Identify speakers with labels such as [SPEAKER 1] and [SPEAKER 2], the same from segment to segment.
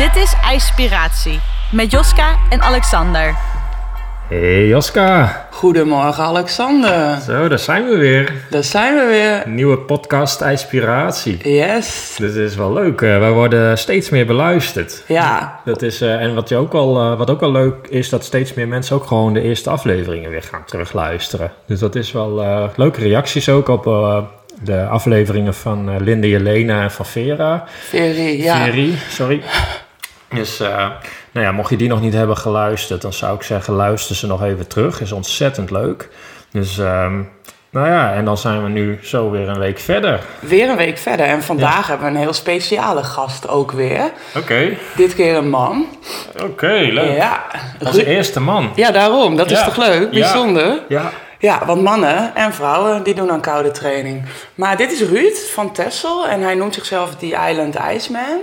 [SPEAKER 1] Dit is IJspiratie met Joska en Alexander.
[SPEAKER 2] Hey Joska.
[SPEAKER 3] Goedemorgen Alexander.
[SPEAKER 2] Zo, daar zijn we weer.
[SPEAKER 3] Daar zijn we weer.
[SPEAKER 2] Een nieuwe podcast Inspiratie.
[SPEAKER 3] Yes.
[SPEAKER 2] Dit is wel leuk. Uh, wij worden steeds meer beluisterd.
[SPEAKER 3] Ja.
[SPEAKER 2] Dat is, uh, en wat, je ook wel, uh, wat ook wel leuk is, dat steeds meer mensen ook gewoon de eerste afleveringen weer gaan terugluisteren. Dus dat is wel leuke reacties ook op de afleveringen van Linde Jelena en van Vera.
[SPEAKER 3] Veri, ja.
[SPEAKER 2] Veri, sorry. Dus uh, nou ja, mocht je die nog niet hebben geluisterd, dan zou ik zeggen, luister ze nog even terug. Is ontzettend leuk. Dus um, nou ja, en dan zijn we nu zo weer een week verder.
[SPEAKER 3] Weer een week verder. En vandaag hebben we een heel speciale gast ook weer.
[SPEAKER 2] Oké. Okay.
[SPEAKER 3] Dit keer een man.
[SPEAKER 2] Oké, okay, leuk.
[SPEAKER 3] Ja.
[SPEAKER 2] Onze eerste man.
[SPEAKER 3] Ja, daarom. Dat is toch leuk? Bijzonder.
[SPEAKER 2] Ja. ja.
[SPEAKER 3] Ja, want mannen en vrouwen die doen aan koude training. Maar dit is Ruud van Tessel en hij noemt zichzelf The Island Iceman.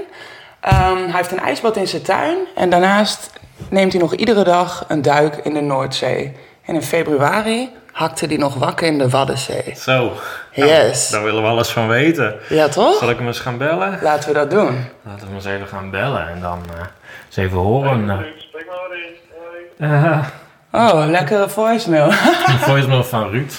[SPEAKER 3] Um, hij heeft een ijsbad in zijn tuin en daarnaast neemt hij nog iedere dag een duik in de Noordzee. En in februari hakte hij nog wakker in de Waddenzee.
[SPEAKER 2] Zo.
[SPEAKER 3] Yes.
[SPEAKER 2] Nou, daar willen we alles van weten.
[SPEAKER 3] Ja, toch?
[SPEAKER 2] Zal ik hem eens gaan bellen?
[SPEAKER 3] Laten we dat doen.
[SPEAKER 2] Laten we hem eens even gaan bellen en dan uh, eens even horen. Uh,
[SPEAKER 3] uh, Oh, lekkere voicemail.
[SPEAKER 2] Een voicemail van Ruud.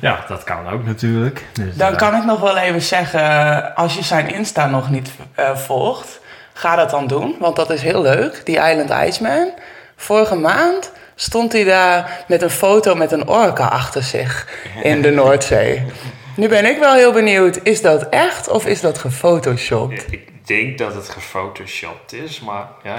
[SPEAKER 2] ja, dat kan ook natuurlijk. Dus,
[SPEAKER 3] Dan
[SPEAKER 2] uh,
[SPEAKER 3] kan ik nog wel even zeggen, als je zijn Insta nog niet uh, volgt, ga dat dan doen, want dat is heel leuk. Die Island Iceman. Vorige maand stond hij daar met een foto met een orka achter zich in de Noordzee. Nu ben ik wel heel benieuwd, is dat echt of is dat gefotoshopt?
[SPEAKER 2] Ik denk dat het gefotoshopt is, maar ja,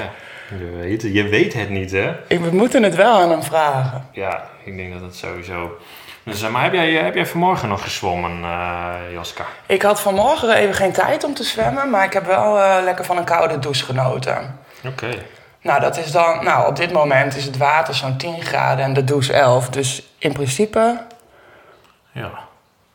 [SPEAKER 2] je weet, je weet het niet, hè?
[SPEAKER 3] Ik, we moeten het wel aan hem vragen.
[SPEAKER 2] Ja, ik denk dat het sowieso. Dus, maar heb jij, heb jij vanmorgen nog gezwommen, uh, Joska?
[SPEAKER 3] Ik had vanmorgen even geen tijd om te zwemmen, maar ik heb wel uh, lekker van een koude douche genoten.
[SPEAKER 2] Oké. Okay.
[SPEAKER 3] Nou, dat is dan, nou, op dit moment is het water zo'n 10 graden en de douche 11. Dus in principe.
[SPEAKER 2] Ja,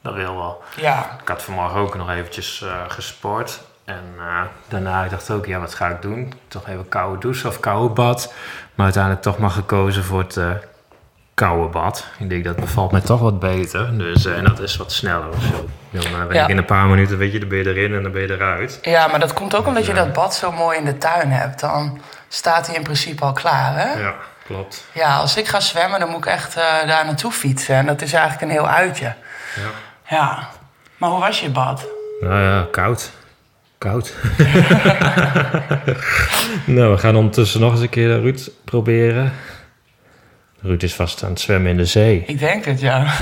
[SPEAKER 2] dat wil wel.
[SPEAKER 3] Ja.
[SPEAKER 2] Ik had vanmorgen ook nog eventjes uh, gesport. En uh, daarna ik dacht ik ook, ja, wat ga ik doen? Toch even koude douche of koude bad. Maar uiteindelijk toch maar gekozen voor het uh, koude bad. Ik denk dat bevalt mij toch wat beter. Dus, uh, en dat is wat sneller of zo. Dan ben ja. ik in een paar minuten, weet je, dan ben je erin en dan ben je eruit.
[SPEAKER 3] Ja, maar dat komt ook omdat je dat bad zo mooi in de tuin hebt. Dan staat hij in principe al klaar, hè?
[SPEAKER 2] Ja, klopt.
[SPEAKER 3] Ja, als ik ga zwemmen, dan moet ik echt daar naartoe fietsen. En dat is eigenlijk een heel uitje.
[SPEAKER 2] Ja.
[SPEAKER 3] Ja. Maar hoe was je bad?
[SPEAKER 2] Nou ja, koud. Koud. nou, we gaan ondertussen nog eens een keer Ruud proberen. Ruud is vast aan het zwemmen in de zee.
[SPEAKER 3] Ik denk het, ja.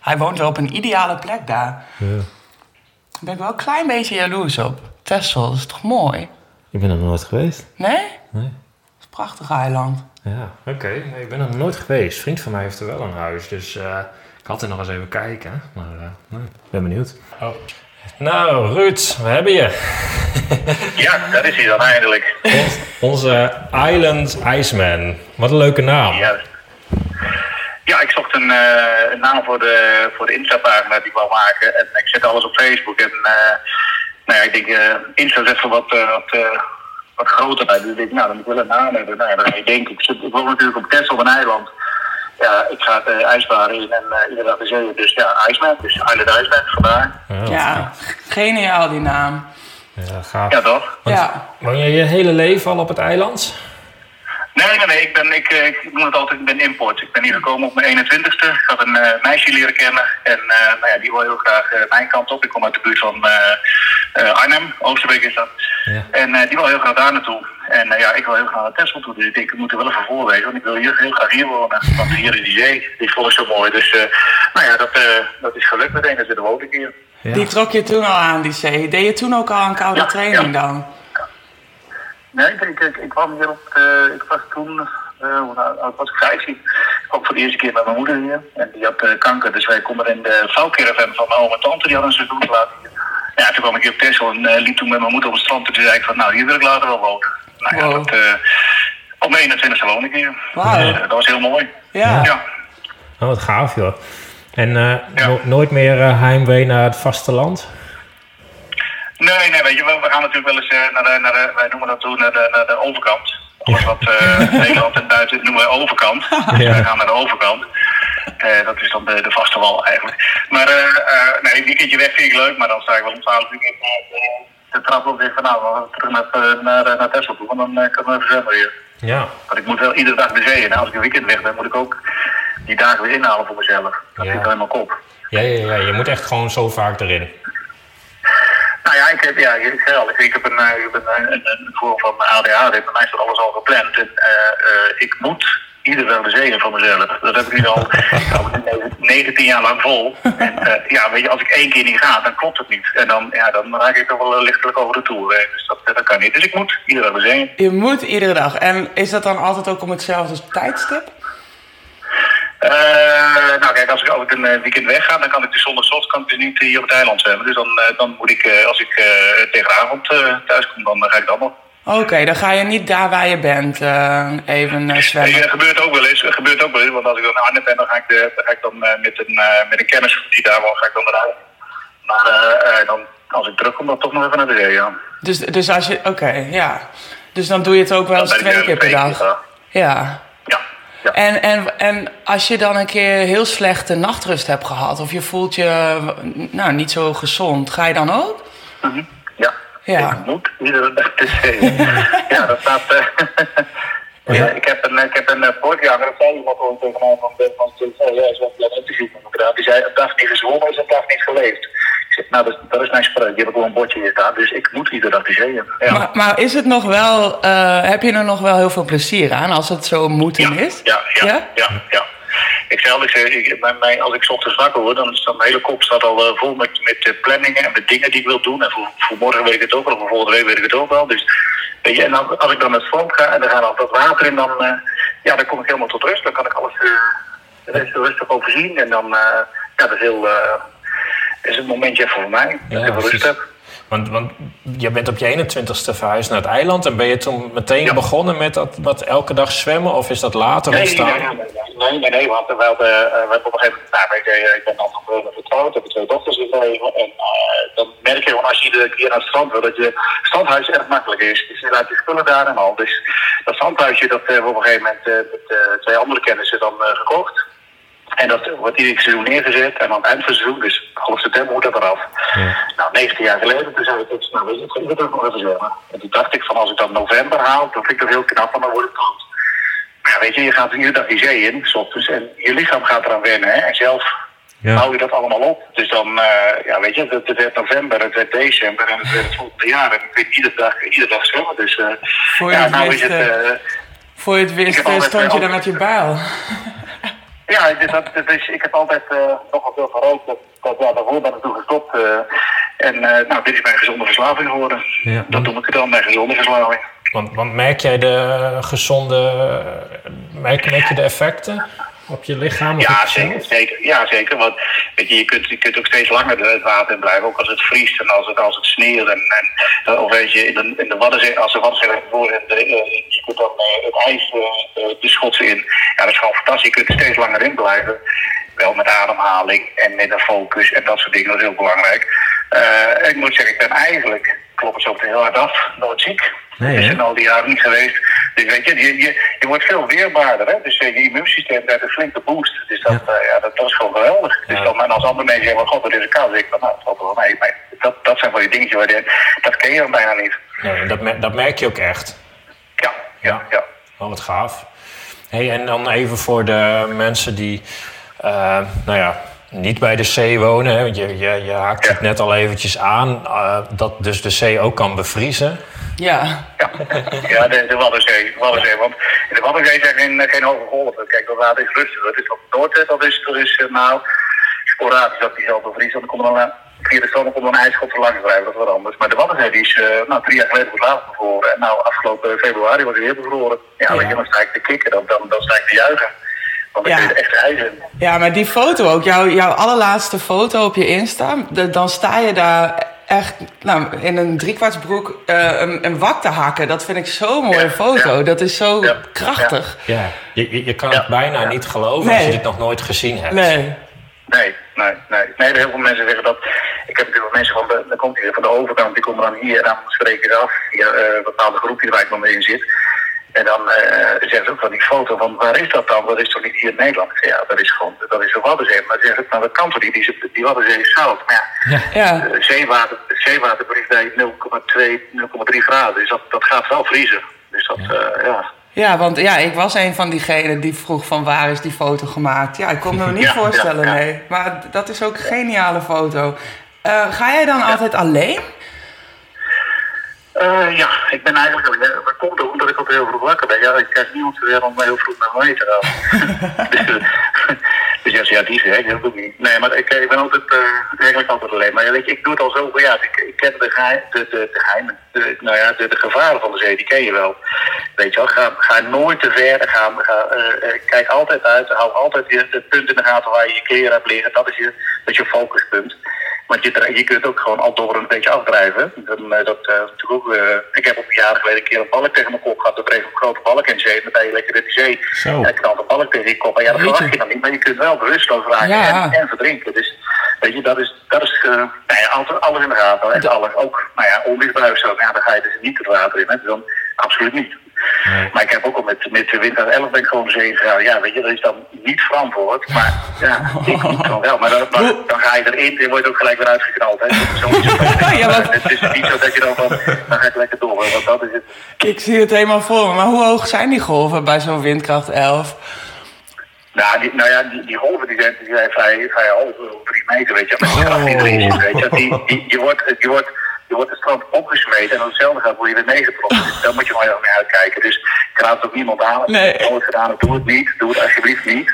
[SPEAKER 3] Hij woont wel op een ideale plek daar.
[SPEAKER 2] Ja.
[SPEAKER 3] Daar ben ik wel een klein beetje jaloers op. Texel, dat is toch mooi?
[SPEAKER 2] Ik ben er nog nooit geweest.
[SPEAKER 3] Nee?
[SPEAKER 2] Nee.
[SPEAKER 3] Het is een prachtig eiland.
[SPEAKER 2] Ja, oké. Okay. Nee, ik ben er nog nooit geweest. Een vriend van mij heeft er wel een huis, dus uh, ik had er nog eens even kijken. Maar uh, nee, ik ben benieuwd. Oh. Nou, Ruud, we hebben je.
[SPEAKER 4] ja, dat is hij dan eindelijk.
[SPEAKER 2] Ons, onze Island Iceman. Wat een leuke naam.
[SPEAKER 4] Ja, ja ik zocht een, uh, een naam voor de, voor de Insta-pagina die ik wou maken. En ik zet alles op Facebook. En uh, nou ja, ik denk, uh, Insta is even wat, wat, wat groter. Dus ik denk, nou, dan moet ik wel een naam hebben. Nou dan denk, ik, ik woon natuurlijk op op een eiland ja, ik ga het uh, ijsbaren in en uh, iedere dag de zee. Dus ja, IJsman, dus Island IJsman, vandaar.
[SPEAKER 3] Ja, ja geniaal die naam.
[SPEAKER 2] Ja, gaaf.
[SPEAKER 4] Ja, toch?
[SPEAKER 3] Want, ja.
[SPEAKER 2] Woon je je hele leven al op het eiland?
[SPEAKER 4] Nee, nee, nee. Ik, ben, ik, ik noem het altijd, ik ben import. Ik ben hier gekomen op mijn 21ste. Ik had een uh, meisje leren kennen. En uh, nou ja, die wil heel graag uh, mijn kant op. Ik kom uit de buurt van Arnhem, Oosterbeek is dat.
[SPEAKER 2] Ja.
[SPEAKER 4] En die wil heel graag daar naartoe. En ja, ik wil heel graag naar Texel toe. Dus ik denk, ik moet er wel even voor wezen. Want ik wil hier heel graag hier wonen. Want hier in die zee, die vond ik zo mooi. Dus nou ja, dat, dat is gelukt meteen. Dus daar woon ik hier.
[SPEAKER 3] Ja. Die trok je toen al aan, die zee. Deed je toen ook al een koude
[SPEAKER 4] ja,
[SPEAKER 3] training
[SPEAKER 4] ja.
[SPEAKER 3] dan?
[SPEAKER 4] Nee, ik, ik, ik kwam hier op, uh, ik was toen, uh, ik was 15, ook voor de eerste keer met mijn moeder hier. En die had uh, kanker, dus wij konden in de vouwcaravan van mijn oom en tante, die hadden een seizoen laten hier. Ja, toen kwam ik hier op Texel en liep toen met mijn moeder op het strand. En toen zei ik van, nou, hier wil ik later wel wonen. Nou ja,
[SPEAKER 3] Wow.
[SPEAKER 4] dat, op mijn 21 woon ik hier.
[SPEAKER 3] Wauw.
[SPEAKER 4] Dus, dat was heel mooi.
[SPEAKER 3] Ja.
[SPEAKER 4] ja.
[SPEAKER 2] Oh, wat gaaf joh. En no nooit meer heimwee naar het vasteland?
[SPEAKER 4] Nee, nee, weet je, we, we gaan natuurlijk wel eens uh, naar, de, naar de, wij noemen dat toen, naar de, naar de overkant. Alles wat uh, Nederland en buiten noemen we overkant. Dus
[SPEAKER 2] Ja.
[SPEAKER 4] wij gaan naar de overkant. Uh, dat is dan de, de vaste wal eigenlijk. Maar nee, een weekendje weg vind ik leuk, maar dan sta ik wel om 12 uur de trap op weer van nou, we gaan terug naar, eh, naar, naar, Texel toe, want dan kunnen we even zwemmen weer.
[SPEAKER 2] Ja.
[SPEAKER 4] Want ik moet wel iedere dag de zee in. En als ik een weekend weg ben, moet ik ook die dagen weer inhalen voor mezelf. Dat
[SPEAKER 2] Ja.
[SPEAKER 4] zit al in mijn kop.
[SPEAKER 2] Ja, ja, ja, je moet echt gewoon zo vaak erin.
[SPEAKER 4] Nou ja, ik heb, ja, ik al, heb een, eh, ik heb een, een, een vorm van ADHD. Bij mij staat alles al gepland. En eh, eh, ik moet iedere dag de in van mezelf. Dat heb ik nu al al 19 jaar lang vol. En eh, ja, weet je, als ik één keer niet ga, dan klopt het niet. En dan, ja, dan raak ik toch wel eh, lichtelijk over de toer. hè. Dus dat, dat kan niet. Dus ik moet iedere dag de.
[SPEAKER 3] Je moet iedere dag. En is dat dan altijd ook om hetzelfde tijdstip?
[SPEAKER 4] Eh, nou kijk, als ik, ik een eh, weekend wegga, dan kan ik dus zonder soft kan ik dus niet hier op het eiland zwemmen. Dus dan, eh, dan moet ik, eh, als ik eh, tegen de avond eh, thuis kom, dan eh, ga ik dan nog.
[SPEAKER 3] Oké, dan ga je niet daar waar je bent eh, even eh, zwemmen.
[SPEAKER 4] dat gebeurt ook wel eens. Gebeurt ook wel eens. Want als ik dan naar Arnhem ben, dan ga ik, de, dan ga ik dan eh, met, een, eh, met een kennis die daar woont, ga ik dan eruit. Maar eh, eh, dan, als ik terugkom, dan toch nog even naar de zee, ja.
[SPEAKER 3] Dus, dus als je... Oké, ja. Dus dan doe je het ook wel eens twee
[SPEAKER 4] eh,
[SPEAKER 3] keer per dag. Ja.
[SPEAKER 4] Ja. Ja.
[SPEAKER 3] En, en, en als je dan een keer heel slechte nachtrust hebt gehad... of je voelt je nou, niet zo gezond, ga je dan ook?
[SPEAKER 4] Mhm. Ja.
[SPEAKER 3] Ja.
[SPEAKER 4] Ik moet iedere dag ja, dat staat... eh,
[SPEAKER 2] Ja.
[SPEAKER 4] Ik heb een, ik heb een eh, vorig jaar, dat zei iemand gewoon tegen mij van, van, van oh, ja, heb je een interview met. Die zei, een dag niet gezwommen is een dag niet geleefd. Nou, dat, dat is mijn spreuk. Die heb ik op een bordje hier staan, dus ik moet iedere dag. Ja.
[SPEAKER 3] Maar, maar is het nog wel... eh, heb je er nog wel heel veel plezier aan als het zo moeten is?
[SPEAKER 4] Ja, ja,
[SPEAKER 3] Ja?
[SPEAKER 4] ja, ja. Ik zei al, ik zei, ik, mijn, mijn, als ik ochtends wakker word, dan staat mijn hele kop staat al eh, vol met, met eh, planningen en met dingen die ik wil doen. En voor, voor morgen weet ik het ook wel, voor volgende week weet ik het ook wel. Dus, weet je, en dan, als ik dan met strand ga en er gaat al dat water in, dan, eh, ja, dan kom ik helemaal tot rust. Dan kan ik alles eh, rustig, overzien. En dan, eh, ja, dat is heel, eh, is een momentje even voor mij. Dat ik rust heb.
[SPEAKER 2] Want, want je bent op je 21ste verhuisd naar het eiland. En ben je toen meteen
[SPEAKER 4] Ja.
[SPEAKER 2] begonnen met dat, dat elke dag zwemmen? Of is dat later
[SPEAKER 4] Nee,
[SPEAKER 2] ontstaan?
[SPEAKER 4] nee, nee, nee, nee, nee, want we hadden, eh, we hebben op een gegeven moment, nou, je, ik ben dan getrouwd, heb twee dochters gekregen. En eh, dan merk je gewoon als je iedere keer naar het strand wil, dat je strandhuis erg makkelijk is. Dus je laat je spullen daar en al. Dus dat strandhuisje, dat hebben we op een gegeven moment eh, met eh, twee andere kennissen dan eh, gekocht. En dat wordt ieder seizoen neergezet. En aan het eind van het seizoen, dus half september, moet dat eraf. Nou, 19 jaar geleden, toen zei ik, dus, nou weet je, ik het nog even zwemmen. En toen dacht ik van, als ik dat november haal, dan vind ik dat heel knap, want dan word ik dood. Maar ja, weet je, je gaat iedere dag die zee in, 's ochtends, en je lichaam gaat eraan wennen. Hè? En zelf
[SPEAKER 2] Ja.
[SPEAKER 4] hou je dat allemaal op. Dus dan, eh, ja, weet je, het, het werd november, het werd december en het werd het volgende jaar. En ik weet iedere dag, iedere dag zwemmen. Dus eh,
[SPEAKER 3] Voor je
[SPEAKER 4] ja,
[SPEAKER 3] het
[SPEAKER 4] nou is het...
[SPEAKER 3] eh, Voor je het wist, stond je daar met je bijl.
[SPEAKER 4] Ja, dus dat, is, ik heb altijd eh nogal veel gerookt. Dat, dat, ja, daarvoor ben ik toen gestopt. eh, en eh, nou, dit is mijn gezonde verslaving geworden.
[SPEAKER 2] Ja.
[SPEAKER 4] Dat noem ik het dan, mijn gezonde verslaving.
[SPEAKER 2] Want, want merk jij de gezonde... Merk, merk je de effecten op je lichaam? of
[SPEAKER 4] Ja, zeker, zeker. Ja, zeker. Want weet je, je, kunt, je kunt ook steeds langer het water in blijven. Ook als het vriest en als het, als het sneeuwt. En, en, of weet je, in de, in de Waddenzee, als de Waddenzee voor en de, eh, je kunt dan eh, het ijs eh, eh, de schotsen in. Ja, dat is gewoon fantastisch. Je kunt er steeds langer in blijven. Wel met ademhaling en met een focus en dat soort dingen. Dat is heel belangrijk. Eh, ik moet zeggen, ik ben eigenlijk, klopt het zo heel hard af, nooit ziek.
[SPEAKER 2] Nee, hè?
[SPEAKER 4] ben al die jaren niet geweest. Dus weet je, je, je, je wordt veel weerbaarder. Hè? Dus eh, je immuunsysteem krijgt een flinke boost. Dus dat, ja. ja, dat, dat is gewoon geweldig. Dus dan, en als andere mensen zeggen, god, wat is een koud? Dan denk ik van, nou, dat valt wel mee. Maar dat, dat zijn van die dingetjes waar je, dat ken je dan bijna niet.
[SPEAKER 2] Nee, dat, dat merk je ook echt.
[SPEAKER 4] Ja, ja, ja.
[SPEAKER 2] Oh, wat gaaf. Hey, en dan even voor de mensen die eh, nou ja, niet bij de zee wonen. Hè, want je, je, je haakt
[SPEAKER 4] Ja.
[SPEAKER 2] het net al eventjes aan. eh, dat dus de zee ook kan bevriezen.
[SPEAKER 3] Ja.
[SPEAKER 4] Ja, ja de, de Waddenzee, Waddenzee. Want in de Waddenzee zijn geen, geen hoge golven. Kijk, dat water is rustig. Het is op het noord, dat is, dat is eh, nou sporadisch dat die zelf bevriezen. Dan komt er dan, eh, via de stroom komt er een ijsschot langs drijven, dat is wat anders. Maar de Waddenzee die is eh, nou, drie jaar geleden voor het laatst bevroren. En nou, afgelopen februari was hij weer bevroren. Ja,
[SPEAKER 3] Ja.
[SPEAKER 4] dan sta ik te kikken, dan, dan, dan sta ik te juichen. Want dan
[SPEAKER 3] Ja.
[SPEAKER 4] kun je echt in.
[SPEAKER 3] Ja, maar die foto ook, jouw, jouw allerlaatste foto op je Insta, de- dan sta je daar echt nou, in een driekwartsbroek eh een, een wak te hakken. Dat vind ik zo'n mooie
[SPEAKER 4] Ja,
[SPEAKER 3] foto.
[SPEAKER 4] ja.
[SPEAKER 3] Dat is zo
[SPEAKER 4] Ja,
[SPEAKER 3] krachtig.
[SPEAKER 2] Ja. Je, je, je kan
[SPEAKER 4] Ja.
[SPEAKER 2] het bijna
[SPEAKER 4] Ja.
[SPEAKER 2] niet geloven als je
[SPEAKER 3] Nee.
[SPEAKER 2] dit nog nooit gezien hebt.
[SPEAKER 3] Nee.
[SPEAKER 4] Nee, nee, nee. Nee, heel veel mensen zeggen dat. Ik heb natuurlijk mensen van de, dan komt hij weer van de overkant, die komen dan hier en dan spreken ze af via eh, een bepaalde groep die er eigenlijk nog mee in zit. En dan eh zeggen ze ook van die foto van waar is dat dan? Dat is toch niet hier in Nederland? Ik zeg, ja, dat is gewoon, dat is de Waddenzee. Maar zeggen ze, nou dat kan toch niet? Die, die Waddenzee is zout. Maar ja,
[SPEAKER 3] Ja,
[SPEAKER 4] eh, zeewater, zeewater bericht bij 0,2, 0,3 graden. Dus dat, dat gaat wel vriezen. Dus dat, eh, ja.
[SPEAKER 3] ja, want ja, ik was een van diegenen die vroeg van waar is die foto gemaakt. Ja, ik kon me niet
[SPEAKER 4] Ja,
[SPEAKER 3] voorstellen,
[SPEAKER 4] ja, ja.
[SPEAKER 3] nee. Maar dat is ook een geniale foto. Eh, ga jij dan altijd alleen?
[SPEAKER 4] Eh, ja, ik ben eigenlijk ja, Dat komt ook omdat ik altijd heel vroeg wakker ben. Ja, ik krijg niemand weer om heel vroeg naar mee te gaan. dus, eh, dus ja, ja, die zeg dat doe ik niet. Nee, maar ik, ik ben altijd, eh, eigenlijk altijd alleen. Maar ja, weet je, ik doe het al zoveel jaar. Ik, ik ken de, geheim, de, de, de geheimen, de, nou ja, de, de gevaren van de zee, die ken je wel. Weet je wel, ga, ga nooit te ver. Ga, ga, eh, eh, kijk altijd uit. Hou altijd je, het punt in de gaten waar je je kleren hebt liggen. Dat is je, dat is je focuspunt. Want je, je kunt ook gewoon al door een beetje afdrijven. Dan, eh, dat, eh, natuurlijk ook, eh, ik heb ook jaren geleden een keer een balk tegen mijn kop gehad. Dat dreef een grote balk in zee. En dan ben je lekker in die zee.
[SPEAKER 2] Zo.
[SPEAKER 4] En dan knalt een balk tegen je kop. En ja, dat verwacht je dan niet. Maar je kunt wel bewusteloos raken
[SPEAKER 3] Ja.
[SPEAKER 4] en, en verdrinken. Dus weet je, dat is, dat is nou ja, altijd alles in de gaten. Echt alles. Ook, nou ja, onweersbuien zo. Ja, dan ga je dus niet het water in. Hè. Dus dan absoluut niet. Maar ik heb ook al met, met de winter 11 ben ik gewoon gegaan. Ja, weet je, dat is dan niet verantwoord. Maar ja, ik dan wel. Maar dan, ga je erin en word je ook gelijk weer uitgeknald. Hè. Zo.
[SPEAKER 3] Ja, maar-
[SPEAKER 4] Het is niet zo dat je dan van, dan ga ik lekker door. Want dat is het.
[SPEAKER 3] Ik zie het helemaal voor me. Maar hoe hoog zijn die golven bij zo'n windkracht 11?
[SPEAKER 4] Nou, die, nou ja, die, die golven die zijn, die zijn vrij, vrij hoog, drie meter, weet je. Met de kracht die erin zit, weet je. Die, die, je, wordt, je, wordt, je wordt de strand opgesmeten en hetzelfde gaat, word je weer meegetrokken. Dus daar moet je gewoon heel mee uitkijken. Dus ik raad het ook niemand aan. Als
[SPEAKER 3] Nee.
[SPEAKER 4] het gedaan doe het niet. Doe het alsjeblieft niet.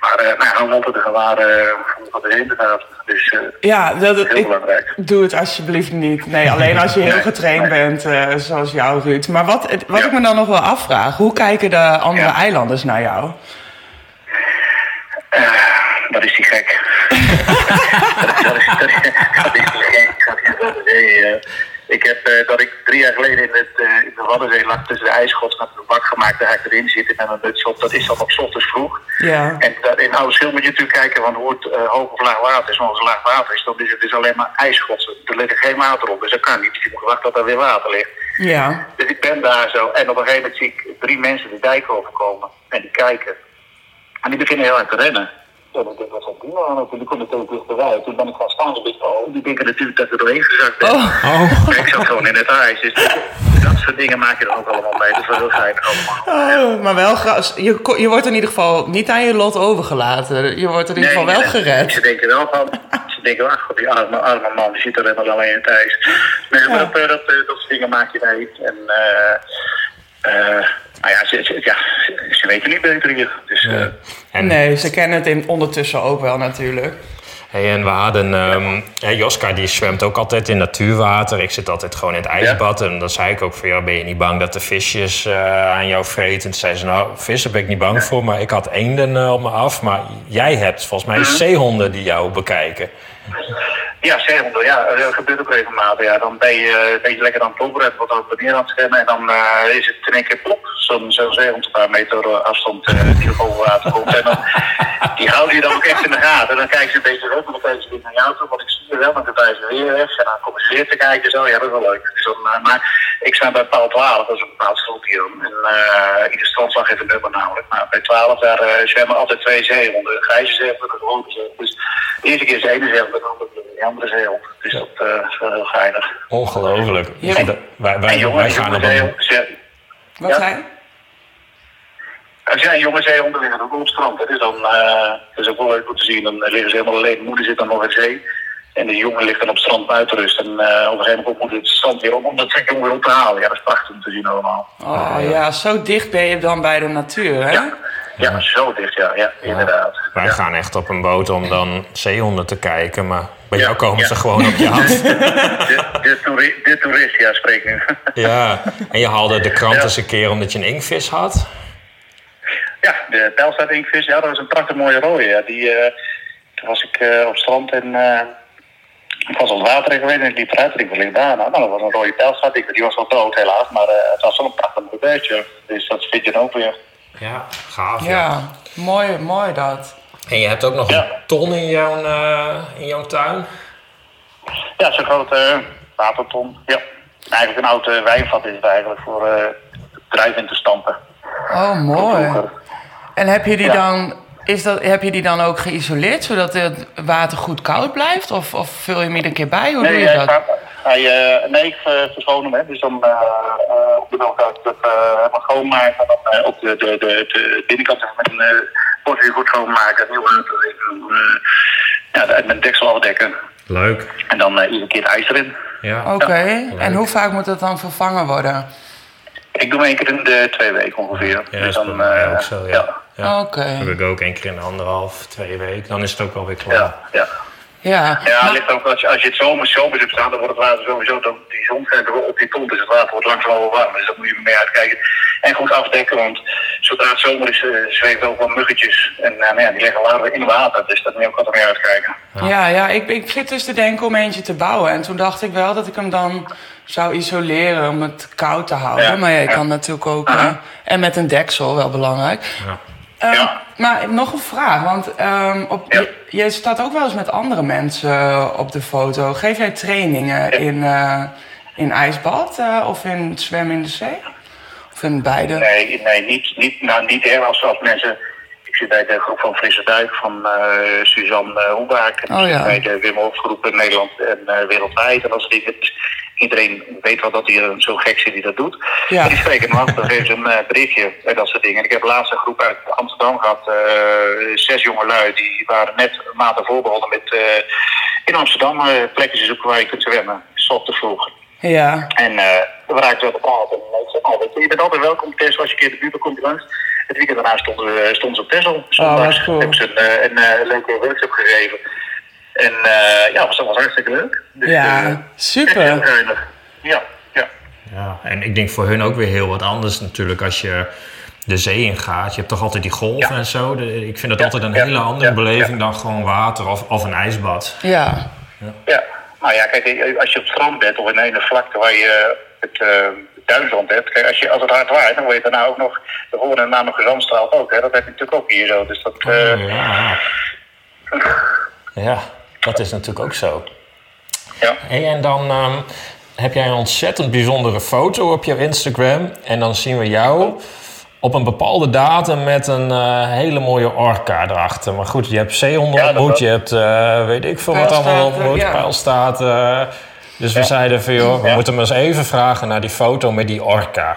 [SPEAKER 4] Maar eh nou, hou altijd de gewaren van de inderdaad. Dus eh,
[SPEAKER 3] Ja, dat,
[SPEAKER 4] heel
[SPEAKER 3] ik,
[SPEAKER 4] belangrijk.
[SPEAKER 3] doe het alsjeblieft niet. Nee, alleen als je heel
[SPEAKER 4] Nee,
[SPEAKER 3] getraind
[SPEAKER 4] nee.
[SPEAKER 3] bent, eh, zoals jou, Ruud. Maar wat, wat
[SPEAKER 4] Ja.
[SPEAKER 3] ik me dan nog wel afvraag, hoe kijken de andere
[SPEAKER 4] Ja.
[SPEAKER 3] eilanders naar jou?
[SPEAKER 4] Eh, dat is die gek. dat, is, dat, is, dat, is, dat. Dat dat ik heb eh, dat ik drie jaar geleden in, het, eh, in de Waddenzee lag tussen de ijsschots met een bak gemaakt. Daar ga ik erin zitten met een muts op. Dat is dan op ochtends vroeg.
[SPEAKER 3] Ja.
[SPEAKER 4] En dat, in oude schil moet je natuurlijk kijken van hoe het eh, hoog of laag water is. Maar als het laag water is, dan is het dus alleen maar ijsschots. Er ligt geen water op, dus dat kan niet. Dus je moet wachten tot er weer water ligt.
[SPEAKER 3] Ja.
[SPEAKER 4] Dus ik ben daar zo. En op een gegeven moment zie ik drie mensen de dijk overkomen. En die kijken. En die beginnen heel erg te rennen. Ja, dan denk ik, nou het natuurlijk dichterbij. Toen ben ik gaan staan. En ik, oh, die denken natuurlijk dat ik er doorheen gezakt ben.
[SPEAKER 3] Oh.
[SPEAKER 2] Oh.
[SPEAKER 4] Maar ik zat gewoon in het ijs. Dus dat soort dingen maak je er ook allemaal mee. Dat is wel heel geinig allemaal.
[SPEAKER 3] Oh, maar wel, je, je wordt in ieder geval niet aan je lot overgelaten. Je wordt in ieder geval wel
[SPEAKER 4] nee,
[SPEAKER 3] gered.
[SPEAKER 4] Ze denken wel van, ze denken wel, ach, god, die arme, arme man, die zit er helemaal alleen in het ijs. Nee, maar
[SPEAKER 3] Ja.
[SPEAKER 4] dat, eh, dat, eh, dat soort dingen maak je mee. En, eh, eh, nou ja, ze, ze- ja, ze, weten niet beter hier. Dus, eh,
[SPEAKER 2] En,
[SPEAKER 3] Nee, ze kennen het in, ondertussen ook wel natuurlijk.
[SPEAKER 2] Hey, en we hadden... ehm hè, Joska die zwemt ook altijd in natuurwater. Ik zit altijd gewoon in het ijsbad. En dan zei ik ook van... Ja, ben je niet bang dat de visjes eh, aan jou vreten? En toen zei ze... Nou, vissen ben ik niet bang voor. Maar ik had eenden eh, op me af. Maar jij hebt volgens mij zeehonden die jou bekijken.
[SPEAKER 4] Ja, zeehonden, ja, dat gebeurt ook regelmatig. Ja. Dan ben je, eh, ben je lekker aan het plopperen, wat ook neer aan het zwemmen. En dan eh, is het in één keer plop, zo'n zeehond een paar meter afstand eh, die er boven water komt. En dan, die houden je dan ook echt in de gaten. En dan kijken ze een beetje rond en dan kijken ze weer naar jou toe. Want ik zie je wel, maar dan wijzen ze weer weg. En dan komen ze weer te kijken. Zo, ja, dat is wel leuk. Dus dan, eh, maar ik sta bij paal 12, dat is een bepaald strand hier. En eh ieder strandslag heeft een nummer namelijk. Maar bij 12 daar eh, zwemmen altijd twee zeehonden. Grijze zeehond en rode zeehond. Dus de eerste keer is de ene zeehond de andere keer de andere zeehond. Dus dat eh, is wel heel geinig.
[SPEAKER 2] Ongelooflijk.
[SPEAKER 3] Ja.
[SPEAKER 2] En wij, wij,
[SPEAKER 4] En jongen,
[SPEAKER 2] wij gaan
[SPEAKER 4] jonge
[SPEAKER 2] er dan...
[SPEAKER 4] ze-
[SPEAKER 3] Wat
[SPEAKER 4] Ja.
[SPEAKER 3] zei je?
[SPEAKER 4] Er zijn jonge zeehonden liggen ook op het strand. Dus dan eh, dat is ook wel leuk om te zien. Dan liggen ze helemaal alleen. De moeder zit dan nog in zee. En de jongen ligt dan op het strand buiten rust. En eh, op een gegeven moment moet het strand weer op om dat jongen weer op te halen. Ja, dat is prachtig om te zien allemaal.
[SPEAKER 3] Oh ja, zo dicht ben je dan bij de natuur, hè?
[SPEAKER 4] Ja, ja zo dicht, ja. Ja, inderdaad.
[SPEAKER 2] Wij
[SPEAKER 4] Ja.
[SPEAKER 2] gaan echt op een boot om dan zeehonden te kijken. Maar bij
[SPEAKER 4] Ja,
[SPEAKER 2] jou komen
[SPEAKER 4] ja.
[SPEAKER 2] ze gewoon op je af.
[SPEAKER 4] De, de, toeri- de toerist, ja, spreek nu.
[SPEAKER 2] Ja. En je haalde de krant eens een keer omdat je een inkvis had.
[SPEAKER 4] Ja, de pijlstaart inkvis, ja, dat was een prachtig mooie rode. Ja. Die, eh, toen was ik eh, op strand en eh, ik was op het water in geweest en ik liep eruit en ik was daar. Nou, dat was een rode pijlstaart. Die was wel dood helaas, maar eh, het was wel een prachtig mooi beestje. Dus dat vind je dan ook weer.
[SPEAKER 2] Ja, gaaf.
[SPEAKER 3] Ja, mooi, mooi dat.
[SPEAKER 2] En je hebt ook nog
[SPEAKER 4] Ja.
[SPEAKER 2] een ton in jouw, eh, in jouw tuin.
[SPEAKER 4] Ja, zo'n grote eh, waterton. Ja. Eigenlijk een oud eh, wijnvat is het eigenlijk voor eh, drijf in te stampen.
[SPEAKER 3] Oh, mooi. En heb je die
[SPEAKER 4] Ja.
[SPEAKER 3] dan... Is dat, heb je die dan ook geïsoleerd, zodat het water goed koud blijft? Of, of vul je hem iedere keer bij? Hoe doe je dat?
[SPEAKER 4] gaat- hij, eh, nee, ik eh, verschoon hem. Hè. Dus dan eh eh, op de welke ik het eh, helemaal schoonmaak. En dan eh, op de, de, de, de binnenkant met een uh, potje goed schoonmaken. Eh, ja, de- met een deksel afdekken.
[SPEAKER 2] Leuk.
[SPEAKER 4] En dan eh, iedere keer het ijs erin.
[SPEAKER 2] Ja.
[SPEAKER 3] Oké, en hoe vaak moet dat dan vervangen worden?
[SPEAKER 4] Ik doe hem één keer in de twee weken ongeveer.
[SPEAKER 2] Ja, dat
[SPEAKER 4] dus
[SPEAKER 2] is
[SPEAKER 4] dan, eh,
[SPEAKER 2] ook zo, ja. ja.
[SPEAKER 3] Oké.
[SPEAKER 2] Heb ik ook één keer in anderhalf, twee weken. Dan is het ook alweer klaar.
[SPEAKER 4] Ja, ja.
[SPEAKER 3] Ja,
[SPEAKER 4] Ja, het
[SPEAKER 3] maar-
[SPEAKER 4] ligt ook als je, als je het zomers zomers hebt staan, dan wordt het water sowieso, dan, die zon schijnt er op die ton, dus het water wordt langzaam wel warm. Dus daar moet je mee uitkijken. En goed afdekken, want zodra het zomer is, eh, zweven ook wel muggetjes. En eh, nou ja, die liggen later in water, dus daar moet je ook altijd mee uitkijken.
[SPEAKER 3] ja, ja ik, ik zit dus te denken om eentje te bouwen. En toen dacht ik wel dat ik hem dan zou isoleren om het koud te houden.
[SPEAKER 4] Ja,
[SPEAKER 3] maar ja, je
[SPEAKER 4] ja.
[SPEAKER 3] kan natuurlijk ook... eh, en met een deksel, wel belangrijk.
[SPEAKER 2] Ja.
[SPEAKER 3] Ehm,
[SPEAKER 4] Ja.
[SPEAKER 3] Maar nog een vraag, want ehm, op,
[SPEAKER 4] Ja.
[SPEAKER 3] je, je staat ook wel eens met andere mensen eh, op de foto. Geef jij trainingen in, eh, in ijsbad eh, of in zwemmen in de zee? Of in beide?
[SPEAKER 4] Nee, nee niet, niet, nou, niet erg als, als mensen... Ik zit bij de groep van Frisse Duik van Suzanne uh, Hoebaak. En
[SPEAKER 3] Oh, ja.
[SPEAKER 4] bij de Wim Hof groep in Nederland en wereldwijd. En dat soort dingen. Dus iedereen weet wel dat hij zo gek zit die dat doet.
[SPEAKER 3] Ja.
[SPEAKER 4] Die spreken hem af, dan geven ze een eh, berichtje en dat soort dingen. En ik heb laatst een groep uit Amsterdam gehad. eh, zes jonge lui, die waren net ervoor begonnen met eh, in Amsterdam eh, plekken te zoeken waar je kunt zwemmen. Te vroeg.
[SPEAKER 3] Ja,
[SPEAKER 4] En eh we raakten te praten. En ik nou, weet je, bent altijd welkom op Texel als je een keer de buurt komt langs. Het weekend daarna stonden, we- stonden ze op Texel. Zondags
[SPEAKER 3] wat cool.
[SPEAKER 4] hebben ze een, eh, een, eh, leuke workshop gegeven. En eh, ja, dat was hartstikke leuk. Dus, eh,
[SPEAKER 3] ja,
[SPEAKER 4] heel
[SPEAKER 3] super.
[SPEAKER 4] geinig. Ja, ja.
[SPEAKER 2] Ja, en ik denk voor hun ook weer heel wat anders natuurlijk als je de zee ingaat. Je hebt toch altijd die golven
[SPEAKER 4] Ja.
[SPEAKER 2] en zo. De- ik vind dat
[SPEAKER 4] Ja,
[SPEAKER 2] altijd een
[SPEAKER 4] ja,
[SPEAKER 2] hele andere
[SPEAKER 4] ja,
[SPEAKER 2] beleving dan gewoon water of, of een ijsbad.
[SPEAKER 3] Ja,
[SPEAKER 4] Ja, nou ja, kijk, als je op het strand bent of in een vlakte waar je het uh, duinzand hebt. Kijk, als, je, als het hard waait, dan word je daarna ook nog de volgende en daarna nog gezandstraald ook. Hè? Dat heb je natuurlijk ook hier zo. Dus dat, eh,
[SPEAKER 2] Oh, ja. ja, dat is natuurlijk ook zo.
[SPEAKER 4] ja.
[SPEAKER 2] Hey, en dan ehm, heb jij een ontzettend bijzondere foto op je Instagram. En dan zien we jou op een bepaalde datum met een eh, hele mooie orka erachter. Maar goed, je hebt zeehonden
[SPEAKER 4] Ja, dat
[SPEAKER 2] ontmoet, je hebt eh, weet ik veel wat allemaal ontmoet,
[SPEAKER 3] ja.
[SPEAKER 2] pijlstaarten. Dus we zeiden van joh, we
[SPEAKER 4] Ja.
[SPEAKER 2] moeten hem eens even vragen naar die foto met die orka.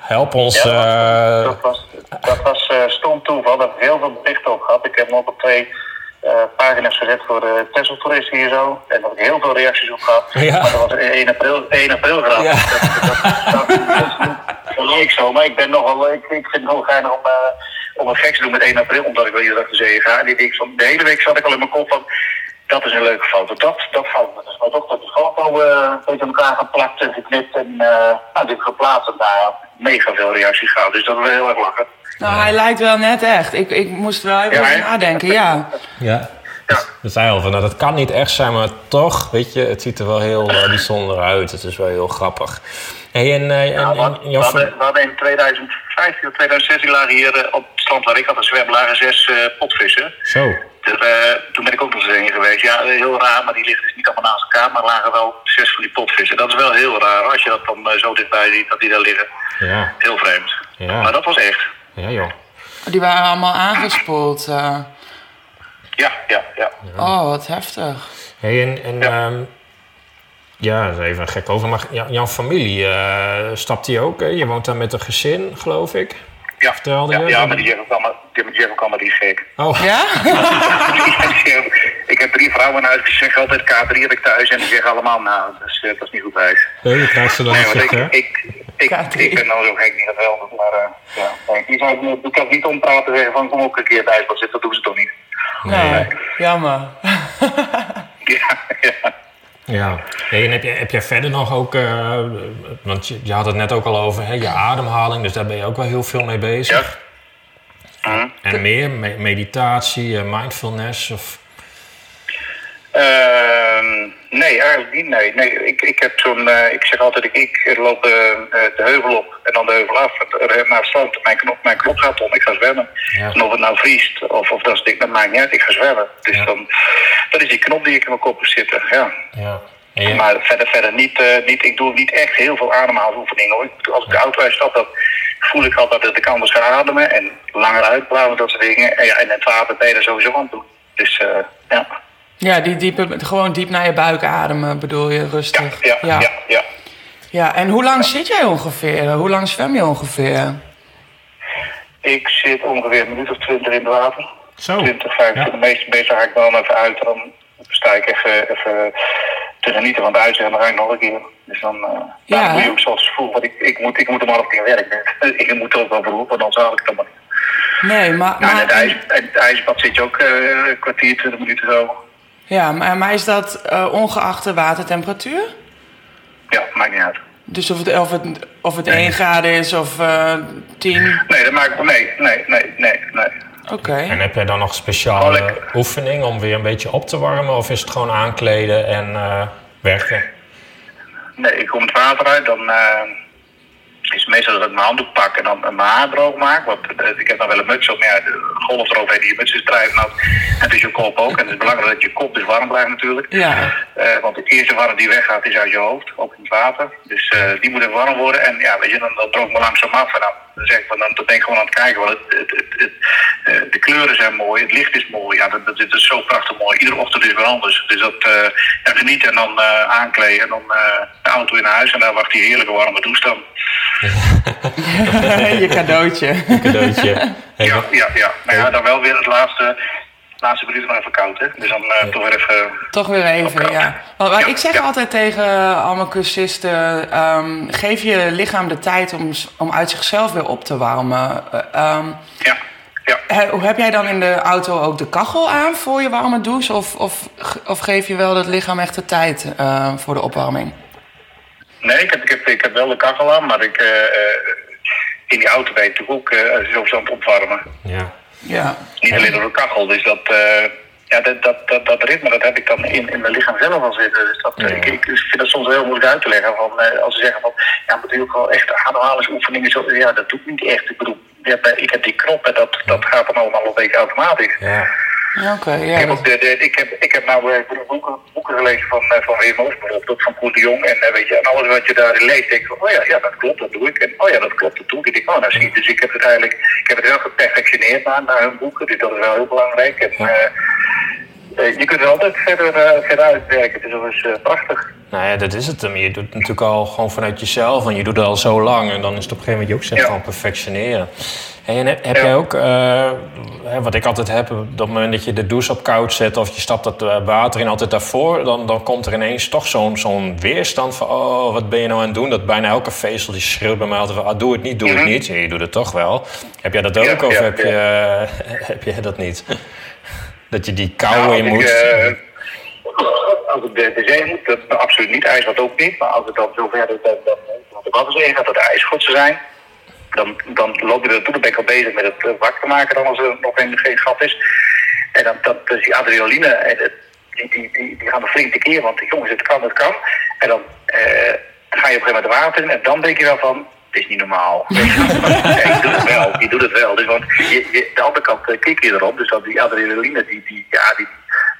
[SPEAKER 2] Help ons.
[SPEAKER 4] Ja,
[SPEAKER 2] eh,
[SPEAKER 4] dat was, dat was eh, stom toeval. Ik heel veel berichten op gehad. Ik heb hem ook op twee eh, pagina's gezet voor de Tesla-toeristen hier zo. En daar heb ik heel veel reacties op gehad.
[SPEAKER 2] Ja.
[SPEAKER 4] Maar dat was 1 april, 1 april grap.
[SPEAKER 2] Ja.
[SPEAKER 4] Dat, dat, dat, dat leek zo. Maar ik ben nogal, ik, ik vind het nogal geinig om, eh, om het geks te doen met 1 april. Omdat ik wel iedere dag de zee ga. Die week, van- de hele week zat ik al in mijn kop van... Dat is een leuke foto. Dat, dat valt me. Dus toch dat die foto eh, een beetje aan elkaar geplakt en geknipt. En eh nou, ik geplaatst en daar mega veel reacties gehad. Dus dat was heel erg lachen.
[SPEAKER 3] Nou hij lijkt wel net echt. Ik, ik moest er wel even
[SPEAKER 4] Ja,
[SPEAKER 3] nadenken, ja.
[SPEAKER 2] ja.
[SPEAKER 4] Ja.
[SPEAKER 2] We zeiden al van, nou, dat kan niet echt zijn, maar toch, weet je, het ziet er wel heel eh, bijzonder uit. Het is wel heel grappig. Hey, en, eh, en,
[SPEAKER 4] Ja,
[SPEAKER 2] en-
[SPEAKER 4] hadden-
[SPEAKER 2] en
[SPEAKER 4] we,
[SPEAKER 2] jouw
[SPEAKER 4] hadden,
[SPEAKER 2] fa-
[SPEAKER 4] we hadden in 2015 of 2016 lagen hier eh, op het strand waar ik had een zwem, lagen zes potvissen.
[SPEAKER 2] Zo.
[SPEAKER 4] Toen ben ik ook nog eens heen geweest. Ja, heel raar, maar die liggen dus niet allemaal naast elkaar, maar lagen wel zes van die potvissen. Dat is wel heel raar als je dat dan zo dichtbij ziet, dat die daar liggen.
[SPEAKER 2] Ja,
[SPEAKER 4] Heel vreemd.
[SPEAKER 2] Ja.
[SPEAKER 4] Maar dat was echt.
[SPEAKER 2] Ja joh.
[SPEAKER 3] Die waren allemaal aangespoeld. eh.
[SPEAKER 4] Ja, ja, ja.
[SPEAKER 3] Oh, wat heftig.
[SPEAKER 2] Hey, en, en ehm, ja, dat is even gek over, maar jou- jouw familie, eh, stapt die ook? Hè? Je woont daar met een gezin, geloof ik?
[SPEAKER 4] Ja,
[SPEAKER 2] Vertelde
[SPEAKER 4] ja,
[SPEAKER 2] je?
[SPEAKER 4] ja maar die Jeff kwam, die met Jeff kwam maar die is gek.
[SPEAKER 2] Oh,
[SPEAKER 3] Ja?
[SPEAKER 4] ik heb drie vrouwen in huis, die zeggen altijd K3 heb ik thuis en die zeggen allemaal nou, dus, eh, dat is niet goed thuis.
[SPEAKER 2] nee, je krijgt ze dan
[SPEAKER 4] Nee, ik, ik, ik,
[SPEAKER 3] K3.
[SPEAKER 4] ik ben nou zo gek niet geweldig, maar uh, ja. Nee, die zou, ik kan niet ompraten en zeggen van kom ook een keer bij wat zit, dat doen ze toch niet.
[SPEAKER 3] Nee, jammer.
[SPEAKER 4] Ja, ja.
[SPEAKER 2] Ja. Hey, en heb, je, heb jij verder nog ook, eh, want je, je had het net ook al over hè, je ademhaling, dus daar ben je ook wel heel veel mee bezig.
[SPEAKER 4] ja. Mhm.
[SPEAKER 2] En meer, me- meditatie, eh, mindfulness of...
[SPEAKER 4] Ehm, nee, eigenlijk niet. Nee. Nee, ik, ik heb zo'n, eh, ik zeg altijd, ik, ik loop de, eh, de heuvel op en dan de heuvel af naar het strand. Mijn knop, mijn knop gaat om, ik ga zwemmen.
[SPEAKER 2] Ja.
[SPEAKER 4] En of het nou vriest of, of dat is dik, dat maakt niet uit, ik ga zwemmen. Dus
[SPEAKER 2] Ja.
[SPEAKER 4] dan, dat is die knop die ik in mijn kop heb zitten, ja.
[SPEAKER 2] Ja.
[SPEAKER 4] Maar verder, verder niet, eh, niet, ik doe niet echt heel veel ademhalingsoefeningen hoor. Als ik de auto uitstap, dan voel ik altijd dat ik anders ga ademen en langer uitblazen, dat soort dingen. En, ja, en het water ben je er sowieso aan het doen. Dus eh, ja.
[SPEAKER 3] Ja, die diepe, gewoon diep naar je buik ademen bedoel je,
[SPEAKER 4] Ja,
[SPEAKER 3] rustig.
[SPEAKER 4] ja, ja, ja.
[SPEAKER 3] Ja, en hoe lang zit jij ongeveer? Hoe lang zwem je ongeveer?
[SPEAKER 4] Ik zit ongeveer een minuut of twintig in het water.
[SPEAKER 2] Zo.
[SPEAKER 4] 20, 25.
[SPEAKER 2] Ja.
[SPEAKER 4] Meestal, meestal ga ik dan even uit. Dan sta ik even, even te genieten van het uitzicht en dan ga ik nog een keer. Dus dan, eh
[SPEAKER 3] Ja,
[SPEAKER 4] ja, doe
[SPEAKER 3] hè?
[SPEAKER 4] je ook zoals vroeg. Want ik, ik, moet, ik moet om half tien werken. ik moet ook wel beroepen, want anders haal ik het dan maar niet.
[SPEAKER 3] Nee, maar...
[SPEAKER 4] Ja, en
[SPEAKER 3] maar
[SPEAKER 4] het, ijs, en het ijsbad zit je ook eh, een kwartier, 20 minuten zo.
[SPEAKER 3] Ja, maar, maar is dat eh, ongeacht de watertemperatuur?
[SPEAKER 4] Ja, maakt niet uit.
[SPEAKER 3] Dus of het, of het, of het 1 graden is of eh 10?
[SPEAKER 4] Nee, dat maakt nee, nee, nee, nee, nee.
[SPEAKER 3] Oké.
[SPEAKER 2] En heb jij dan nog speciale oefening om weer een beetje op te warmen? Of is het gewoon aankleden en eh, werken?
[SPEAKER 4] Nee, ik kom het water uit, dan eh, is het meestal dat ik mijn handdoek pak en dan mijn haar droog maak. Want eh, ik heb dan wel een muts op, maar ja, de golf eroverheen, die muts is drijfnat. En dus je kop ook. En het is belangrijk dat je kop dus warm blijft natuurlijk.
[SPEAKER 3] Ja.
[SPEAKER 4] Eh, want het eerste warm die weggaat is uit je hoofd, ook in het water. Dus eh, die moet even warm worden. En ja, weet je, dan, dan droog ik me langzaam af. En dan, zeg ik, van, dan, dan ben ik gewoon aan het kijken. Want het, het, het, het, eh, de kleuren zijn mooi, het licht is mooi. Ja, dat, dat, dat is zo prachtig mooi. Iedere ochtend is weer anders. Dus dat eh, ja, genieten en dan eh, aankleden. En dan eh, de auto in huis. En dan wacht die heerlijke warme douche dan.
[SPEAKER 3] je cadeautje.
[SPEAKER 2] Cadeautje. Hey,
[SPEAKER 4] Ja, ja, ja. Maar ja, dan wel weer het laatste, laatste minuut nog even koud. Hè? Dus dan eh, toch weer even...
[SPEAKER 3] Toch weer even, ja. Want, maar
[SPEAKER 4] Ja,
[SPEAKER 3] ik zeg
[SPEAKER 4] ja.
[SPEAKER 3] altijd tegen al mijn cursisten... ehm, geef je lichaam de tijd om, om uit zichzelf weer op te warmen. Eh, ehm,
[SPEAKER 4] Ja, ja.
[SPEAKER 3] he- hoe heb jij dan in de auto ook de kachel aan voor je warme douche? Of, of, of geef je wel het lichaam echt de tijd eh, voor de opwarming?
[SPEAKER 4] Nee, ik heb, ik, heb, ik heb wel de kachel aan, maar ik, eh, eh, in die auto ben je natuurlijk ook eh sowieso aan het opwarmen.
[SPEAKER 2] Ja.
[SPEAKER 3] Ja.
[SPEAKER 4] Niet alleen door de kachel, dus dat, eh, ja, dat, dat, dat, dat ritme dat heb ik dan in, in mijn lichaam zelf al zitten. Dus dat, eh,
[SPEAKER 2] Ja.
[SPEAKER 4] ik, ik vind dat soms heel moeilijk uit te leggen. Van, eh, als ze zeggen van, ja, moet u ook wel echt ademhalingsoefeningen, zo, ja, dat doe ik niet echt. Ik bedoel, ja, bij- ik heb die knop en dat, dat gaat dan allemaal een beetje automatisch.
[SPEAKER 2] Ja.
[SPEAKER 3] Ja, Oké,
[SPEAKER 4] Ik
[SPEAKER 3] ja.
[SPEAKER 4] heb,
[SPEAKER 3] dat-
[SPEAKER 4] ook de, de- ik heb, ik heb nou boeken, boeken gelezen van, eh, van Wim Hof bijvoorbeeld, ook van Koen de Jong. En, eh, weet je, en alles wat je daarin leest, denk ik van, oh ja, ja, dat klopt, dat doe ik. En oh ja, dat klopt, dat doe ik. En ik oh, nou zie je. Dus ik heb het eigenlijk, ik heb het wel geperfectioneerd naar, naar hun boeken. Dus dat is wel heel belangrijk. En, eh, je kunt er altijd verder, eh, verder uitwerken. Dus dat is eh, prachtig.
[SPEAKER 2] Nou ja, dat is het. Je doet het natuurlijk al gewoon vanuit jezelf en je doet het al zo lang. En dan is het op een gegeven moment je ook zegt
[SPEAKER 4] Ja.
[SPEAKER 2] gewoon perfectioneren. En heb, heb
[SPEAKER 4] Ja.
[SPEAKER 2] jij ook, eh, wat ik altijd heb, op het moment dat je de douche op koud zet of je stapt dat eh, water in altijd daarvoor, dan, dan komt er ineens toch zo'n zo'n weerstand van, oh, wat ben je nou aan het doen? Dat bijna elke vezel die schreeuwt bij mij altijd van, ah, doe het niet, doe het
[SPEAKER 4] Mhm.
[SPEAKER 2] niet. Ja, je doet het toch wel. Heb jij dat ook of heb. Je, heb jij dat niet? Dat je die kou
[SPEAKER 4] Nou,
[SPEAKER 2] in moet?
[SPEAKER 4] Ik, eh, als ik de, de zee moet, dat, absoluut niet. IJs wat ook niet. Maar als het dan zover is dat, dat, de waterzee gaat, dat de ijsschotsen zijn. Dan, dan loop je er naartoe. Dan ben ik al bezig met het eh, wak te maken dan als er nog geen, geen gat is. En dan, dat, dus die adrenaline, eh, dat- die, die, die, die gaan er flink tekeer. Want jongens, het kan, het kan. En dan eh, ga je op een gegeven moment water in. En dan denk je wel van, is niet normaal. ja, je doet het wel, je doet het wel. Dus want je, de andere kant eh, kik je erop. Dus dat die adrenaline, die, die, ja, die,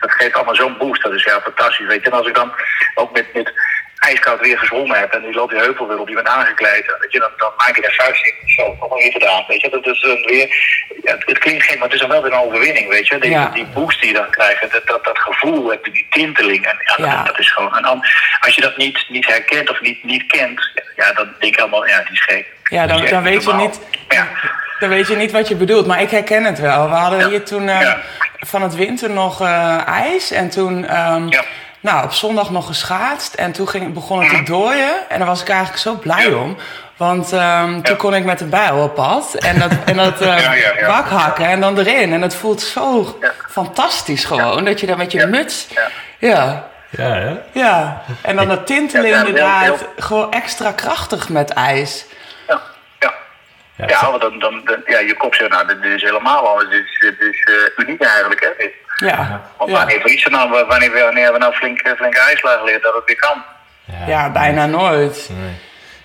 [SPEAKER 4] dat geeft allemaal zo'n boost. Dat is ja fantastisch, weet je. En als ik dan ook met, met ijskoud weer gezwommen heb... en die loopt die heuvel weer op, die bent aangekleed... Weet je, dan, dan maak je daar vuist in. Zo, allemaal weer gedaan, weet je. Dat is dan weer... Het, het klinkt gek, maar het is dan wel weer een overwinning, weet je. Die,
[SPEAKER 3] Ja.
[SPEAKER 4] die boost die je dan krijgt, dat, dat, dat gevoel, die tinteling... En, ja,
[SPEAKER 3] Ja.
[SPEAKER 4] Dat, dat is gewoon... En dan, als je dat niet, niet herkent of niet, niet kent... Ja, dan denk ik allemaal, ja, die is gek.
[SPEAKER 3] Ja, dan, weet je niet...
[SPEAKER 4] Ja.
[SPEAKER 3] Dan weet je niet wat je bedoelt, maar ik herken het wel. We hadden hier toen eh, van het winter nog eh, ijs. En toen, ehm,
[SPEAKER 4] Ja.
[SPEAKER 3] Nou, op zondag nog geschaatst. En toen ging, begon het te dooien. En daar was ik eigenlijk zo blij.
[SPEAKER 4] Ja.
[SPEAKER 3] om. Want ehm, toen kon ik met de bijl op pad. En dat, en dat eh
[SPEAKER 4] Ja, ja, ja.
[SPEAKER 3] wak hakken en dan erin. En het voelt zo
[SPEAKER 4] Ja.
[SPEAKER 3] fantastisch gewoon. Dat je daar met je
[SPEAKER 4] Ja.
[SPEAKER 3] muts...
[SPEAKER 4] Ja.
[SPEAKER 3] Ja,
[SPEAKER 2] Ja.
[SPEAKER 3] En dan dat tintelen
[SPEAKER 4] Ja, ja, heel-
[SPEAKER 3] inderdaad.
[SPEAKER 4] heel-
[SPEAKER 3] Gewoon extra krachtig met ijs.
[SPEAKER 4] Ja, want dan, dan, dan- ja, je kop zegt, nou, dit is helemaal anders. Dit is, dit is eh, uniek eigenlijk, hè. Dit.
[SPEAKER 3] Ja,
[SPEAKER 4] Want wanneer verliest er nou, wanneer, we- wanneer we nou flink, eh, flink ijslaag geleerd dat het weer kan?
[SPEAKER 3] ja bijna nooit.
[SPEAKER 2] Nee.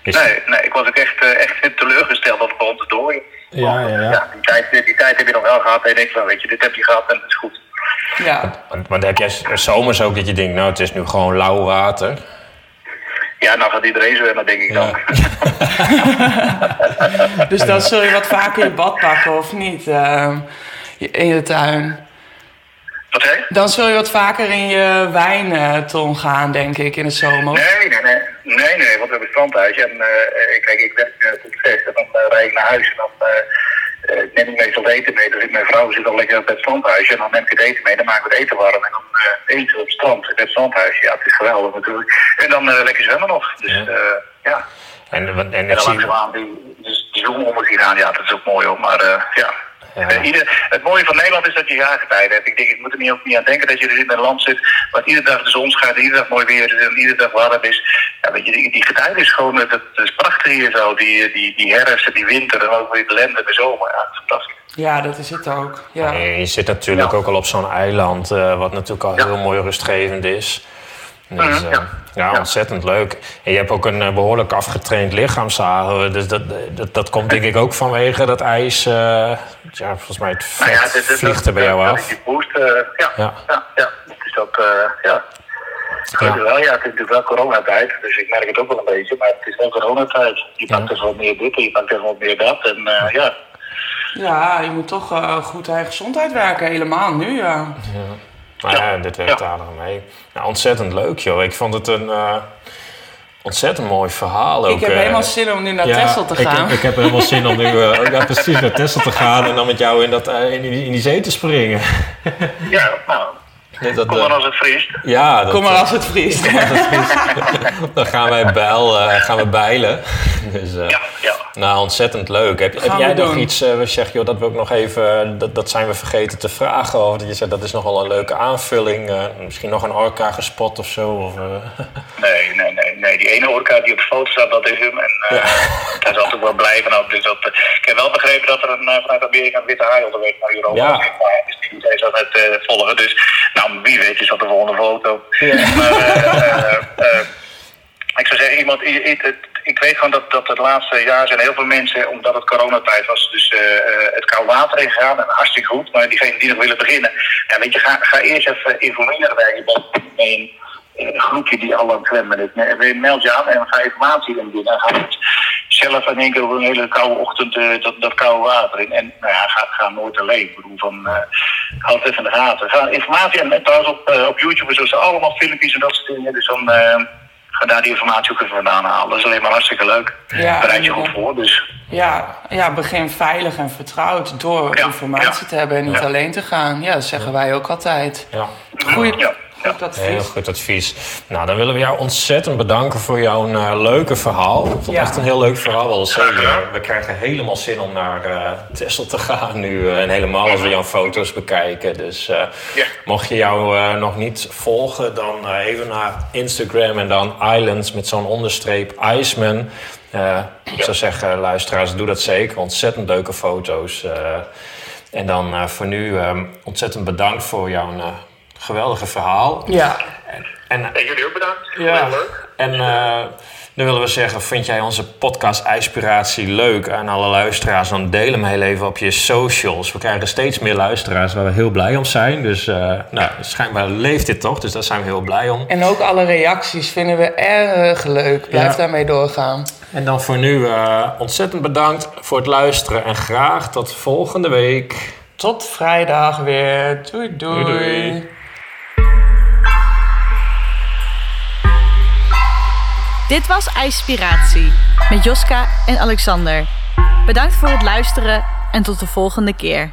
[SPEAKER 2] Is-
[SPEAKER 4] Nee, nee, ik was ook echt, eh, echt teleurgesteld dat het begon te dooien.
[SPEAKER 2] Ja, ja, ja.
[SPEAKER 4] die, tijd, die tijd heb je nog wel gehad en je denkt van, weet je, dit heb je gehad en het is goed.
[SPEAKER 3] Ja.
[SPEAKER 2] Want, want heb jij zomers ook dat je denkt, nou het is nu gewoon lauw water.
[SPEAKER 4] Ja, nou gaat iedereen zwemmen, denk ik dan.
[SPEAKER 3] Dus dan zul je wat vaker je bad pakken, of niet? ehm, in je tuin.
[SPEAKER 4] Wat zei je?
[SPEAKER 3] Dan zul je wat vaker in je wijnton gaan, denk ik, in de zomer.
[SPEAKER 4] Nee, nee, nee. Nee, nee, want we hebben een strandhuis. En eh, kijk, ik werk uh, tot zes en dan eh, rijd ik naar huis. En dan eh, eh, neem ik meestal het eten mee. Dus ik, mijn vrouw zit al lekker op het strandhuis. En dan neem ik het eten mee. Dan maken we het eten warm. En dan eh, eten we op het strand. In het strandhuis. Ja, het is geweldig natuurlijk. En dan eh, lekker zwemmen nog. Dus
[SPEAKER 2] Ja.
[SPEAKER 4] ja. ja.
[SPEAKER 2] En, wat- en
[SPEAKER 4] En
[SPEAKER 2] ik
[SPEAKER 4] dan langzaamaan die, die zon om zich aan. Ja, dat is ook mooi hoor. Maar ja.
[SPEAKER 2] Ja.
[SPEAKER 4] Eh, ieder, het mooie van Nederland is dat je jaargetijden hebt. Ik denk, ik moet er niet, ook niet aan denken dat je dus in een land zit waar iedere dag de zon schijnt, iedere dag mooi weer is en iedere dag warm is. Ja, weet je, die, die getijden is gewoon, dat, dat is prachtig hier zo. Die, die, die herfst en die winter en ook weer de lente, de zomer. Ja, dat is fantastisch.
[SPEAKER 3] Ja, dat is het ook. Ja.
[SPEAKER 2] en je zit natuurlijk
[SPEAKER 4] Ja.
[SPEAKER 2] ook al op zo'n eiland, eh, wat natuurlijk al
[SPEAKER 4] Ja.
[SPEAKER 2] heel mooi rustgevend is. Dus, eh,
[SPEAKER 4] ja.
[SPEAKER 2] ja,
[SPEAKER 4] Ja.
[SPEAKER 2] ontzettend leuk. En je hebt ook een eh, behoorlijk afgetraind lichaamshaar. Dus dat, dat, dat komt denk ik ook vanwege dat ijs. eh, ja, volgens mij het vet
[SPEAKER 4] Nou ja, dit- dit-
[SPEAKER 2] vliegt er bij jou af.
[SPEAKER 4] is Die boost, eh, ja,
[SPEAKER 2] Ja.
[SPEAKER 4] ja. Ja, Dus dat, eh, ja. Gelukkig wel, ja, het is natuurlijk wel coronatijd, dus ik merk het ook wel een beetje, maar het is wel coronatijd. Je pakt
[SPEAKER 2] Ja.
[SPEAKER 4] er wat meer dit en je pakt er wat meer dat en eh, ja.
[SPEAKER 3] ja, je moet toch eh, goed aan je gezondheid werken, helemaal nu, ja.
[SPEAKER 2] Maar ja, dit werkt
[SPEAKER 4] Ja.
[SPEAKER 2] aardig mee. Nou, ontzettend leuk, joh. Ik vond het een eh, ontzettend mooi verhaal ook.
[SPEAKER 3] Ik heb
[SPEAKER 2] eh.
[SPEAKER 3] helemaal zin om nu naar
[SPEAKER 2] Ja,
[SPEAKER 3] Texel te
[SPEAKER 2] ik-
[SPEAKER 3] gaan.
[SPEAKER 2] Ik, heb helemaal zin om nu eh, ja, precies naar Texel te gaan en dan met jou in, dat, eh, in, die, in die zee te springen.
[SPEAKER 4] Ja, nou,
[SPEAKER 2] dat,
[SPEAKER 4] kom
[SPEAKER 2] eh,
[SPEAKER 4] maar als het vriest.
[SPEAKER 2] ja, dat,
[SPEAKER 3] Kom maar
[SPEAKER 2] eh,
[SPEAKER 3] als het vriest.
[SPEAKER 2] dan gaan wij bijl, eh, gaan we bijlen. Dus, eh,
[SPEAKER 4] Ja, ja.
[SPEAKER 2] Nou, ontzettend leuk. Heb, jij
[SPEAKER 3] we
[SPEAKER 2] nog
[SPEAKER 3] doen.
[SPEAKER 2] iets eh, waar je zegt, joh, dat wil ik nog even, dat, dat zijn we vergeten te vragen? Of dat je zegt, dat is nogal een leuke aanvulling. eh, misschien nog een orka gespot of zo? Of, eh,
[SPEAKER 4] Nee, nee, nee, nee. Die ene orka die op de foto staat, dat is hem. En eh daar zal natuurlijk wel blijven ook. Dus dat, eh, ik heb wel begrepen dat er een, eh, vanuit Amerika een witte haai onderweg naar Europa
[SPEAKER 2] Ja.
[SPEAKER 4] is. Maar dus die net eh, volgen. Dus nou, wie weet is dat de volgende foto. Maar eh, eh, eh, ik zou zeggen, iemand, het- ik weet gewoon dat, dat het laatste jaar zijn heel veel mensen, omdat het coronatijd was, dus eh, eh, het koud water ingegaan. En hartstikke goed. Maar diegenen die nog willen beginnen, ja, weet je, ga, ga eerst even informeren bij, je bij, een een groepje die al aan het zwemmen is. Meld je aan en ga informatie in doen. En ga zelf in één keer op een hele koude ochtend eh, dat, dat koude water in. En nou ja, ga, ga nooit alleen. Ik bedoel, van, eh houd even in de gaten. Ga informatie en, en trouwens op, eh, op YouTube zo allemaal filmpjes en dat soort dingen. Dus dan eh, ga daar die informatie ook even vandaan halen. Dat is alleen maar hartstikke leuk.
[SPEAKER 3] Ja,
[SPEAKER 4] Bereid je goed voor. Dus
[SPEAKER 3] Ja, ja, begin veilig en vertrouwd door
[SPEAKER 4] Ja,
[SPEAKER 3] informatie
[SPEAKER 4] ja.
[SPEAKER 3] te hebben en niet
[SPEAKER 4] Ja.
[SPEAKER 3] alleen te gaan. Ja, dat zeggen wij ook altijd.
[SPEAKER 2] ja.
[SPEAKER 3] Goeie. Goed advies.
[SPEAKER 2] Heel goed advies. Nou, dan willen we jou ontzettend bedanken voor jouw eh, leuke verhaal. Ik vond het
[SPEAKER 3] Ja.
[SPEAKER 2] echt een heel leuk verhaal. Wel zeker. We krijgen helemaal zin om naar eh Texel te gaan nu. eh, en helemaal als we jouw foto's bekijken. Dus eh,
[SPEAKER 4] Ja.
[SPEAKER 2] mocht je jou eh, nog niet volgen, dan even naar Instagram en dan Islands met zo'n onderstreep Iceman. Eh, ik zou zeggen, luisteraars, doe dat zeker. Ontzettend leuke foto's. eh. en dan eh, voor nu eh, ontzettend bedankt voor jouw eh, geweldige verhaal.
[SPEAKER 3] Ja,
[SPEAKER 2] En, en,
[SPEAKER 4] En jullie ook bedankt.
[SPEAKER 3] Ja.
[SPEAKER 4] Heel leuk.
[SPEAKER 2] en eh, dan willen we zeggen, vind jij onze podcast Inspiratie leuk aan alle luisteraars? Dan deel hem heel even op je socials. We krijgen steeds meer luisteraars waar we heel blij om zijn. Dus eh, nou, schijnbaar leeft dit toch, dus daar zijn we heel blij om.
[SPEAKER 3] en ook alle reacties vinden we erg leuk. Blijf
[SPEAKER 2] Ja.
[SPEAKER 3] daarmee doorgaan.
[SPEAKER 2] En dan voor nu eh, ontzettend bedankt voor het luisteren en graag tot volgende week.
[SPEAKER 3] Tot vrijdag weer. Doei doei.
[SPEAKER 2] Doei, doei.
[SPEAKER 1] Dit was IJspiratie met Joska en Alexander. Bedankt voor het luisteren en tot de volgende keer.